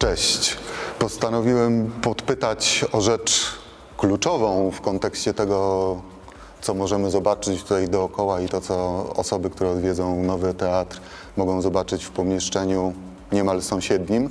Cześć. Postanowiłem podpytać o rzecz kluczową w kontekście tego, co możemy zobaczyć tutaj dookoła i to, co osoby, które odwiedzą nowy teatr, mogą zobaczyć w pomieszczeniu niemal sąsiednim.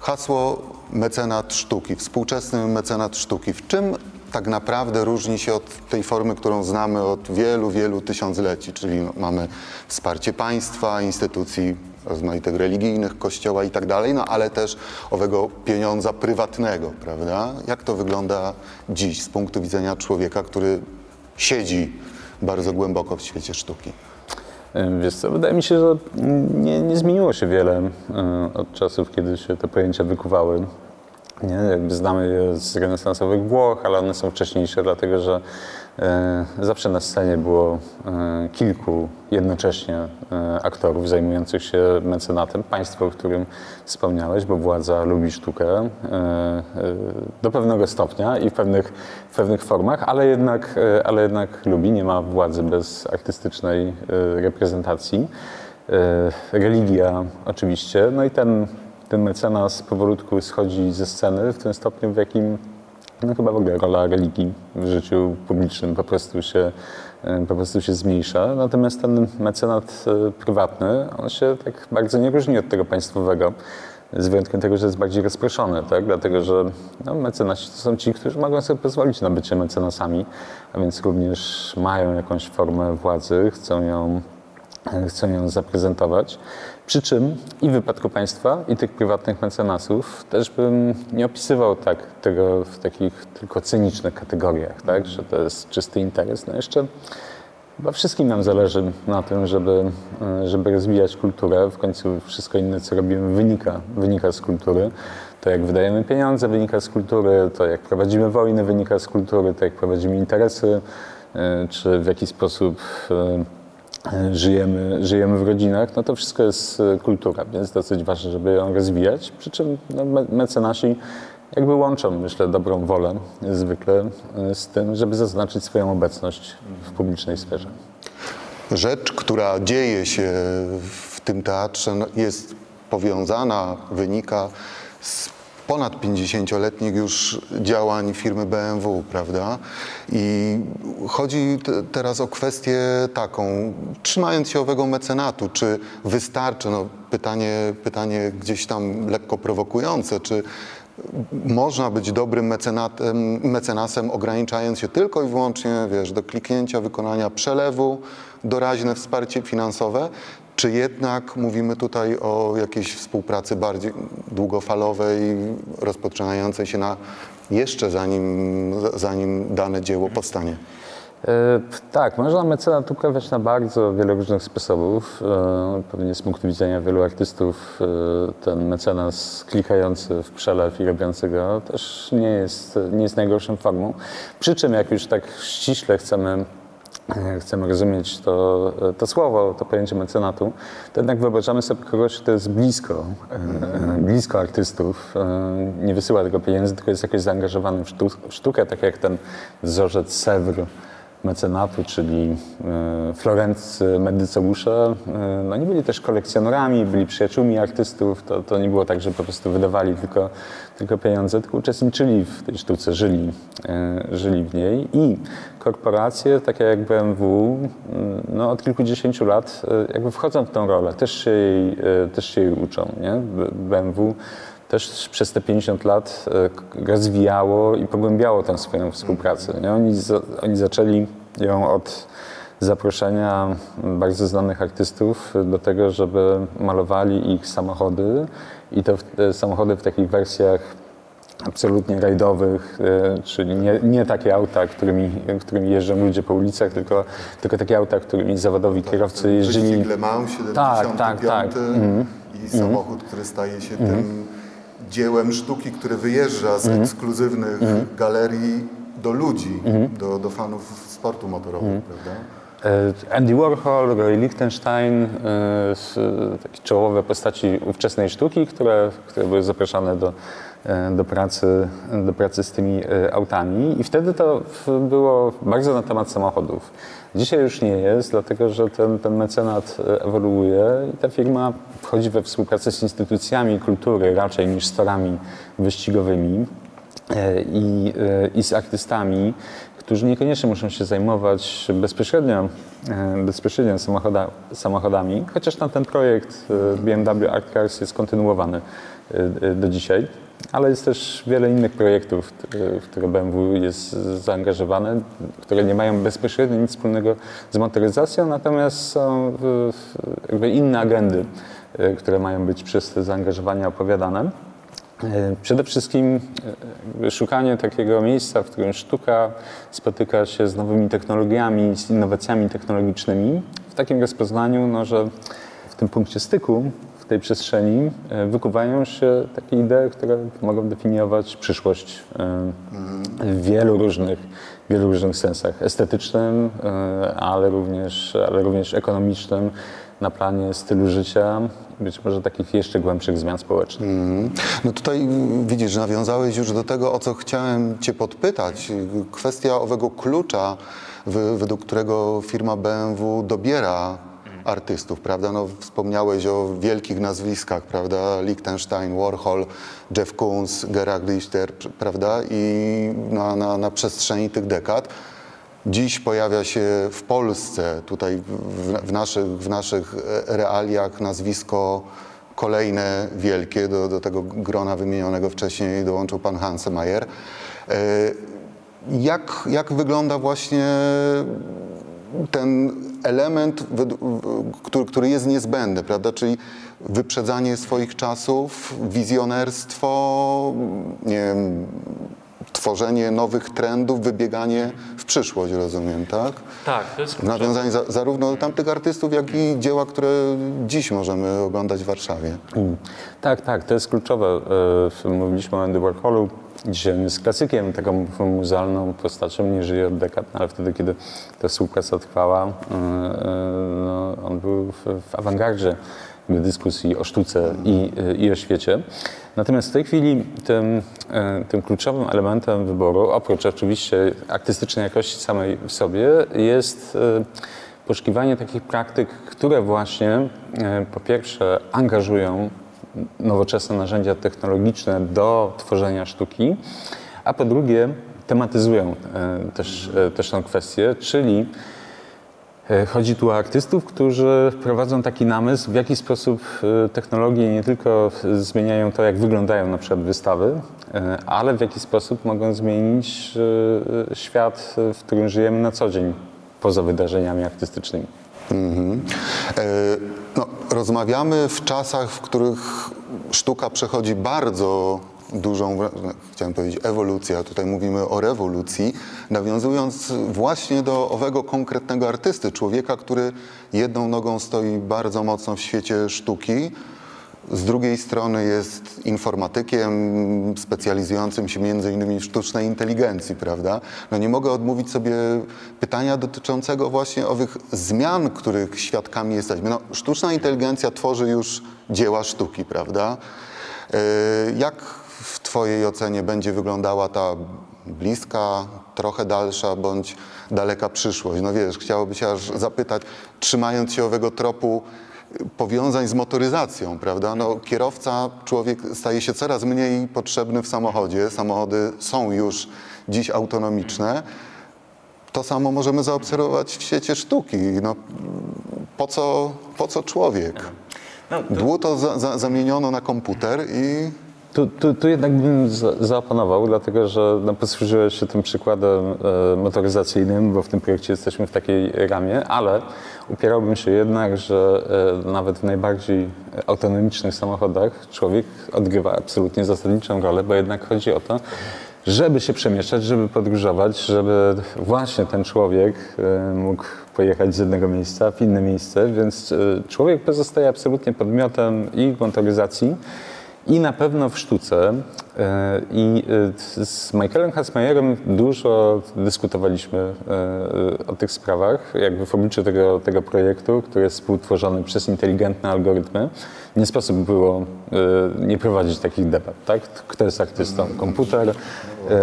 Hasło mecenat sztuki, współczesny mecenat sztuki. W czym tak naprawdę różni się od tej formy, którą znamy od wielu, wielu tysiącleci, czyli mamy wsparcie państwa, instytucji rozmaitych religijnych, kościoła i tak dalej, no ale też owego pieniądza prywatnego, prawda? Jak to wygląda dziś z punktu widzenia człowieka, który siedzi bardzo głęboko w świecie sztuki? Wiesz co, wydaje mi się, że nie, nie zmieniło się wiele e, od czasów, kiedy się te pojęcia wykuwały. Nie? Jakby znamy je z renesansowych Włoch, ale one są wcześniejsze, dlatego że e, zawsze na scenie było e, kilku jednocześnie e, aktorów zajmujących się mecenatem. Państwo, o którym wspomniałeś, bo władza lubi sztukę do pewnego stopnia i w pewnych, w pewnych formach, ale jednak, ale jednak lubi. Nie ma władzy bez artystycznej reprezentacji. Religia oczywiście, no i ten ten mecenas powolutku schodzi ze sceny w tym stopniu, w jakim no chyba w ogóle rola religii w życiu publicznym po prostu się, e, po prostu się zmniejsza. Natomiast ten mecenat e, prywatny, on się tak bardzo nie różni od tego państwowego. Z wyjątkiem tego, że jest bardziej rozproszony, tak? dlatego że no, mecenasi to są ci, którzy mogą sobie pozwolić na bycie mecenasami, a więc również mają jakąś formę władzy, chcą ją, e, chcą ją zaprezentować. Przy czym i wypadku państwa, i tych prywatnych mecenasów też bym nie opisywał tak tego w takich tylko cynicznych kategoriach, tak? że to jest czysty interes. No jeszcze chyba wszystkim nam zależy na tym, żeby, żeby rozwijać kulturę. W końcu wszystko inne, co robimy, wynika, wynika z kultury. To jak wydajemy pieniądze, wynika z kultury, to jak prowadzimy wojny, wynika z kultury, to jak prowadzimy interesy, y, czy w jaki sposób y, żyjemy, żyjemy w rodzinach, no to wszystko jest e, kultura, więc dosyć ważne, żeby ją rozwijać. Przy czym no, mecenasi jakby łączą, myślę, dobrą wolę zwykle e, z tym, żeby zaznaczyć swoją obecność w publicznej sferze. Rzecz, która dzieje się w tym teatrze, no, jest powiązana, wynika z ponad 50-letnich już działań firmy BMW, prawda? I chodzi teraz o kwestię taką, trzymając się owego mecenatu, czy wystarczy, no pytanie, pytanie gdzieś tam lekko prowokujące, czy można być dobrym mecenatem, mecenasem, ograniczając się tylko i wyłącznie, wiesz, do kliknięcia, wykonania przelewu, doraźne wsparcie finansowe, czy jednak mówimy tutaj o jakiejś współpracy bardziej długofalowej, rozpoczynającej się na jeszcze zanim, zanim dane dzieło powstanie? E, tak, można mecenat uprawiać na bardzo wiele różnych sposobów. E, pewnie z punktu widzenia wielu artystów e, ten mecenas klikający w przelew i robiący go też nie jest, nie jest najgorszą formą. Przy czym jak już tak ściśle chcemy chcemy rozumieć to, to słowo, to pojęcie mecenatu, to jednak wyobrażamy sobie kogoś, kto jest blisko, blisko artystów, nie wysyła tego pieniędzy, tylko jest jakoś zaangażowany w, sztukę, tak jak ten wzorzec Sèvres, mecenatu, czyli e, florenccy medyceusze, e, no oni byli też kolekcjonerami, byli przyjaciółmi artystów, to, to nie było tak, że po prostu wydawali tylko, tylko pieniądze, tylko uczestniczyli w tej sztuce, żyli, e, żyli w niej i korporacje takie jak BMW no, od kilkudziesięciu lat jakby wchodzą w tą rolę, też się jej, też się jej uczą. Nie? BMW też przez te 50 lat e, rozwijało i pogłębiało tę swoją współpracę. Nie? Oni, oni zaczęli ją od zaproszenia bardzo znanych artystów do tego, żeby malowali ich samochody i to te samochody w takich wersjach absolutnie rajdowych, e, czyli nie, nie, takie auta, którymi, którymi jeżdżą ludzie po ulicach, tylko, tylko takie auta, którymi zawodowi tak, kierowcy jeździli. Wyścig Le Mans, 75 tak, tak, tak. Mm. i samochód, który staje się mm. tym dziełem sztuki, które wyjeżdża z mm. ekskluzywnych mm. galerii do ludzi, mm. do, do fanów sportu motorowego, prawda? E, Andy Warhol, Roy Lichtenstein, e, takie czołowe postaci ówczesnej sztuki, które, które były zapraszane do, e, do pracy, do pracy z tymi e, autami i wtedy to było bardzo na temat samochodów. Dzisiaj już nie jest, dlatego że ten, ten mecenat e, ewoluuje i ta firma wchodzi we współpracę z instytucjami kultury raczej niż z torami wyścigowymi e, i, e, i z artystami, którzy niekoniecznie muszą się zajmować bezpośrednio, e, bezpośrednio samochoda, samochodami, chociaż na ten projekt e, BMW Art Cars jest kontynuowany e, e, do dzisiaj. Ale jest też wiele innych projektów, w które BMW jest zaangażowane, które nie mają bezpośrednio nic wspólnego z motoryzacją, natomiast są jakby inne agendy, e, które mają być przez te zaangażowania opowiadane. E, Przede wszystkim e, szukanie takiego miejsca, w którym sztuka spotyka się z nowymi technologiami, z innowacjami technologicznymi, w takim rozpoznaniu, no, że w tym punkcie styku, tej przestrzeni e, wykuwają się takie idee, które mogą definiować przyszłość e, w wielu różnych, wielu różnych sensach. Estetycznym, e, ale również, ale również ekonomicznym, na planie stylu życia, być może takich jeszcze głębszych zmian społecznych. No tutaj mm, widzisz, że nawiązałeś już do tego, o co chciałem Cię podpytać. Kwestia owego klucza, według którego firma BMW dobiera artystów, prawda? No, wspomniałeś o wielkich nazwiskach, prawda? Liechtenstein, Warhol, Jeff Koons, Gerhard Richter, pr- prawda? I na, na, na przestrzeni tych dekad Dziś pojawia się w Polsce, tutaj w, w, naszych, w naszych realiach nazwisko kolejne wielkie, do, do tego grona wymienionego wcześniej dołączył pan Hansemeyer. E, Jak, jak wygląda właśnie ten element, który, który jest niezbędny, prawda? Czyli wyprzedzanie swoich czasów, wizjonerstwo, nie wiem, tworzenie nowych trendów, wybieganie w przyszłość, rozumiem, tak? Tak, to jest W nawiązaniu za, zarówno do tamtych artystów, jak i dzieła, które dziś możemy oglądać w Warszawie. Mm. Tak, tak, to jest kluczowe. E, Mówiliśmy o Andy Warholu. Dzisiaj jest klasykiem, taką muzealną postacią, nie żyje od dekad, no ale wtedy, kiedy ta współpraca trwała, e, e, no, on był w, w awangardzie dyskusji o sztuce i, e, i o świecie. Natomiast w tej chwili tym, tym kluczowym elementem wyboru, oprócz oczywiście artystycznej jakości samej w sobie, jest poszukiwanie takich praktyk, które właśnie po pierwsze angażują nowoczesne narzędzia technologiczne do tworzenia sztuki, a po drugie tematyzują e, też, e, też tę kwestię, czyli e, chodzi tu o artystów, którzy wprowadzą taki namysł, w jaki sposób technologie nie tylko zmieniają to, jak wyglądają na przykład wystawy, ale w jaki sposób mogą zmienić świat, w którym żyjemy na co dzień, poza wydarzeniami artystycznymi. Mhm. E, No, rozmawiamy w czasach, w których sztuka przechodzi bardzo dużą, chciałem powiedzieć, ewolucję, a tutaj mówimy o rewolucji, nawiązując właśnie do owego konkretnego artysty, człowieka, który jedną nogą stoi bardzo mocno w świecie sztuki, z drugiej strony jest informatykiem specjalizującym się między innymi w sztucznej inteligencji, prawda? No nie mogę odmówić sobie pytania dotyczącego właśnie owych zmian, których świadkami jesteśmy. No, sztuczna inteligencja tworzy już dzieła sztuki, prawda? Yy, Jak w Twojej ocenie będzie wyglądała ta bliska, trochę dalsza bądź daleka przyszłość? No wiesz, chciałoby się aż zapytać, trzymając się owego tropu powiązań z motoryzacją, prawda? No, kierowca, człowiek staje się coraz mniej potrzebny w samochodzie. Samochody są już dziś autonomiczne. To samo możemy zaobserwować w świecie sztuki. No, po, co, po co człowiek? No, to, Dłuto za, za, zamieniono na komputer i Tu, tu, tu jednak bym za, zaoponował, dlatego że no, posłużyłeś się tym przykładem e, motoryzacyjnym, bo w tym projekcie jesteśmy w takiej ramie, ale upierałbym się jednak, że e, nawet w najbardziej autonomicznych samochodach człowiek odgrywa absolutnie zasadniczą rolę, bo jednak chodzi o to, żeby się przemieszczać, żeby podróżować, żeby właśnie ten człowiek e, mógł pojechać z jednego miejsca w inne miejsce, więc e, człowiek pozostaje absolutnie podmiotem i motoryzacji, i na pewno w sztuce. E, I e, z Michaelem Hatzmayerem dużo dyskutowaliśmy e, o tych sprawach, jakby w obliczu tego, tego projektu, który jest współtworzony przez inteligentne algorytmy. Nie sposób było nie prowadzić takich debat, tak? Kto jest artystą? Komputer,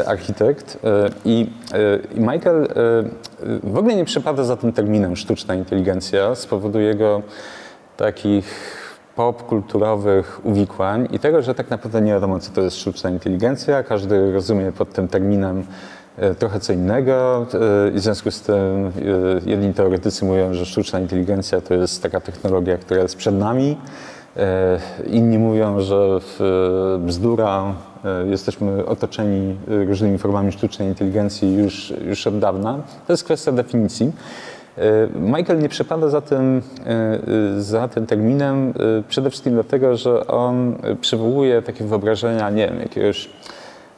architekt. I, Michael w ogóle nie przepada za tym terminem sztuczna inteligencja z powodu jego takich popkulturowych uwikłań i tego, że tak naprawdę nie wiadomo, co to jest sztuczna inteligencja. Każdy rozumie pod tym terminem e, trochę co innego e, i w związku z tym e, jedni teoretycy mówią, że sztuczna inteligencja to jest taka technologia, która jest przed nami. Inni mówią, że bzdura, jesteśmy otoczeni różnymi formami sztucznej inteligencji już, już od dawna. To jest kwestia definicji. E, Michael nie przepada za tym, e, za tym terminem e, przede wszystkim dlatego, że on przywołuje takie wyobrażenia, nie wiem, jakiegoś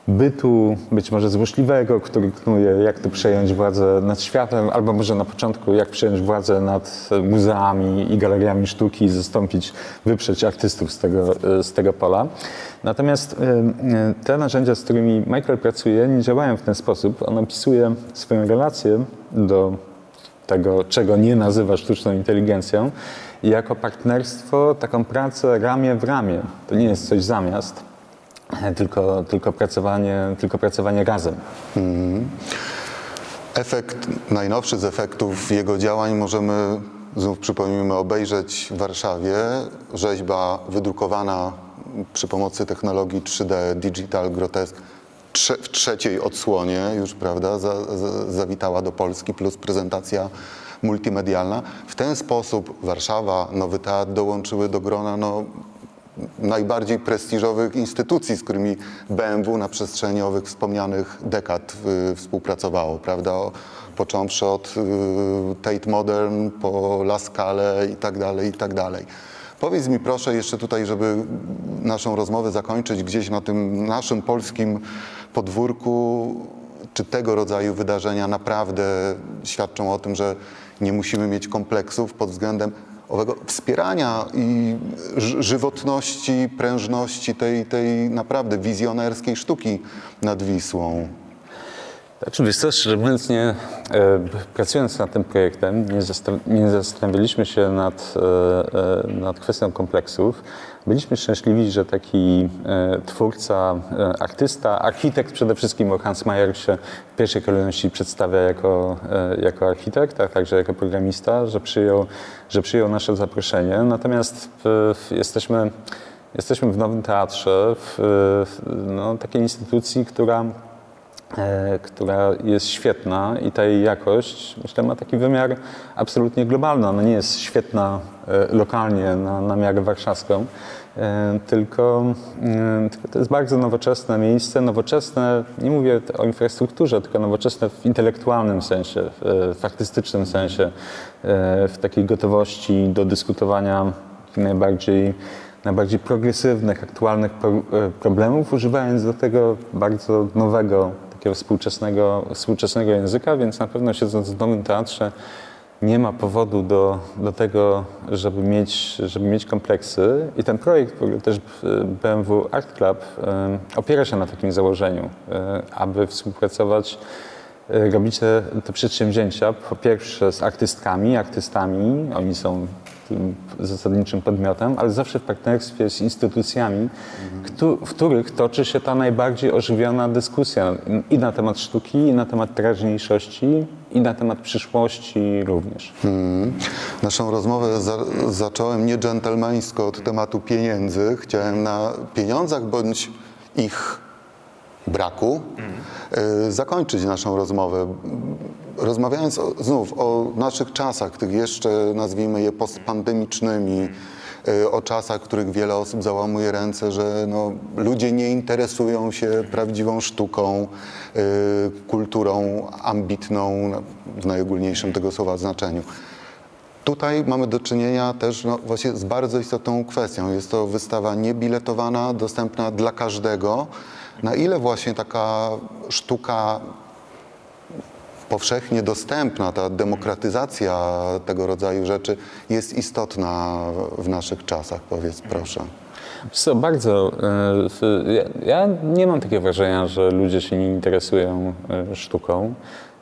bytu, być może złośliwego, który knuje, jak tu przejąć władzę nad światem, albo może na początku, jak przejąć władzę nad muzeami i galeriami sztuki i zastąpić, wyprzeć artystów z tego, z tego pola. Natomiast te narzędzia, z którymi Michael pracuje, nie działają w ten sposób. On opisuje swoją relację do tego, czego nie nazywa sztuczną inteligencją, i jako partnerstwo taką pracę ramię w ramię. To nie jest coś zamiast, tylko, tylko, pracowanie, tylko pracowanie razem. Mm. Efekt, najnowszy z efektów jego działań możemy, znów przypomnijmy, obejrzeć w Warszawie. Rzeźba wydrukowana przy pomocy technologii 3D Digital Grotesque w trzeciej odsłonie już, prawda, za, za, zawitała do Polski, plus prezentacja multimedialna. W ten sposób Warszawa, Nowy Teatr dołączyły do grona no, najbardziej prestiżowych instytucji, z którymi BMW na przestrzeni owych wspomnianych dekad y, współpracowało, prawda? Począwszy od y, Tate Modern po La Scale i tak dalej, i tak dalej. Powiedz mi proszę jeszcze tutaj, żeby naszą rozmowę zakończyć gdzieś na tym naszym polskim podwórku, czy tego rodzaju wydarzenia naprawdę świadczą o tym, że nie musimy mieć kompleksów pod względem owego wspierania i żywotności, prężności tej, tej naprawdę wizjonerskiej sztuki nad Wisłą. Znaczy, wiesz szczerze mówiąc, nie, e, pracując nad tym projektem, nie, nie zastanawialiśmy się nad, e, e, nad kwestią kompleksów. Byliśmy szczęśliwi, że taki twórca, artysta, architekt przede wszystkim, bo Hans Mayer się w pierwszej kolejności przedstawia jako, jako architekt, a także jako programista, że przyjął, że przyjął nasze zaproszenie. Natomiast jesteśmy, jesteśmy w Nowym Teatrze, w no, takiej instytucji, która która jest świetna i ta jej jakość, myślę, ma taki wymiar absolutnie globalny. Ona nie jest świetna e, lokalnie na, na miarę warszawską, e, tylko, tylko to jest bardzo nowoczesne miejsce, nowoczesne, nie mówię o infrastrukturze, tylko nowoczesne w intelektualnym sensie, w artystycznym sensie, w takiej gotowości do dyskutowania najbardziej najbardziej progresywnych, aktualnych problemów, używając do tego bardzo nowego takiego współczesnego, współczesnego języka, więc na pewno siedząc w Nowym Teatrze nie ma powodu do, do tego, żeby mieć, żeby mieć kompleksy. I ten projekt, też BMW Art Club, opiera się na takim założeniu, e, aby współpracować, robić te, te przedsięwzięcia po pierwsze z artystkami, artystami, oni są zasadniczym podmiotem, ale zawsze w partnerstwie z instytucjami, w których toczy się ta najbardziej ożywiona dyskusja i na temat sztuki, i na temat teraźniejszości, i na temat przyszłości również. Hmm. Naszą rozmowę za zacząłem nie dżentelmeńsko od tematu pieniędzy. Chciałem na pieniądzach bądź ich braku hmm. zakończyć naszą rozmowę rozmawiając o, znów o naszych czasach, tych jeszcze nazwijmy je postpandemicznymi, y, o czasach, w których wiele osób załamuje ręce, że no, ludzie nie interesują się prawdziwą sztuką, y, kulturą ambitną w najogólniejszym tego słowa znaczeniu. Tutaj mamy do czynienia też no, właśnie z bardzo istotną kwestią. Jest to wystawa niebiletowana, dostępna dla każdego. Na ile właśnie taka sztuka powszechnie dostępna, ta demokratyzacja tego rodzaju rzeczy jest istotna w naszych czasach, powiedz proszę. Co, bardzo. e, Ja, nie mam takiego wrażenia, że ludzie się nie interesują e, sztuką.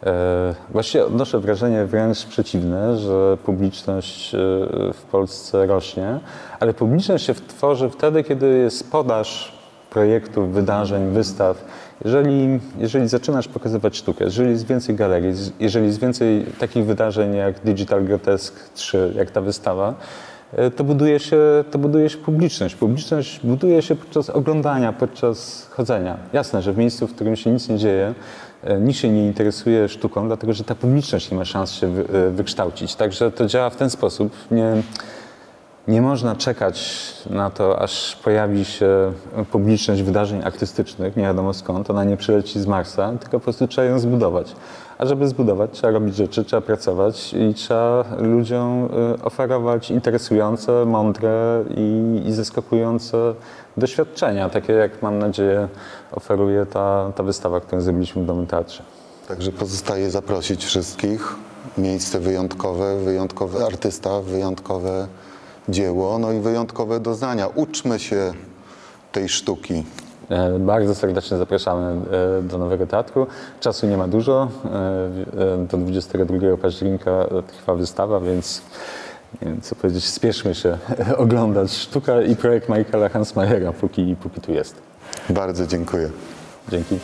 E, Właściwie odnoszę wrażenie wręcz przeciwne, że publiczność w Polsce rośnie, ale publiczność się tworzy wtedy, kiedy jest podaż projektów, wydarzeń, wystaw. Jeżeli, jeżeli zaczynasz pokazywać sztukę, jeżeli jest więcej galerii, jeżeli jest więcej takich wydarzeń jak Digital Grotesque 3, jak ta wystawa, e, to buduje, się, to buduje się publiczność. Publiczność buduje się podczas oglądania, podczas chodzenia. Jasne, że w miejscu, w którym się nic nie dzieje, e, nikt się nie interesuje sztuką, dlatego że ta publiczność nie ma szans się e, wykształcić. Także to działa w ten sposób. Nie, nie można czekać na to, aż pojawi się publiczność wydarzeń artystycznych, nie wiadomo skąd, ona nie przyleci z Marsa, tylko po prostu trzeba ją zbudować. A żeby zbudować, trzeba robić rzeczy, trzeba pracować i trzeba ludziom y, oferować interesujące, mądre i, i zaskakujące doświadczenia, takie jak mam nadzieję oferuje ta, ta wystawa, którą zrobiliśmy w Domym Teatrze. Także pozostaje zaprosić wszystkich. Miejsce wyjątkowe, wyjątkowy artysta, wyjątkowe dzieło, no i wyjątkowe doznania. Uczmy się tej sztuki. E, Bardzo serdecznie zapraszamy e, do Nowego Teatru. Czasu nie ma dużo. E, Do 22 października trwa wystawa, więc nie wiem, co powiedzieć, spieszmy się oglądać sztuka i projekt Michaela Hansmayera, póki, póki tu jest. Bardzo dziękuję. Dzięki.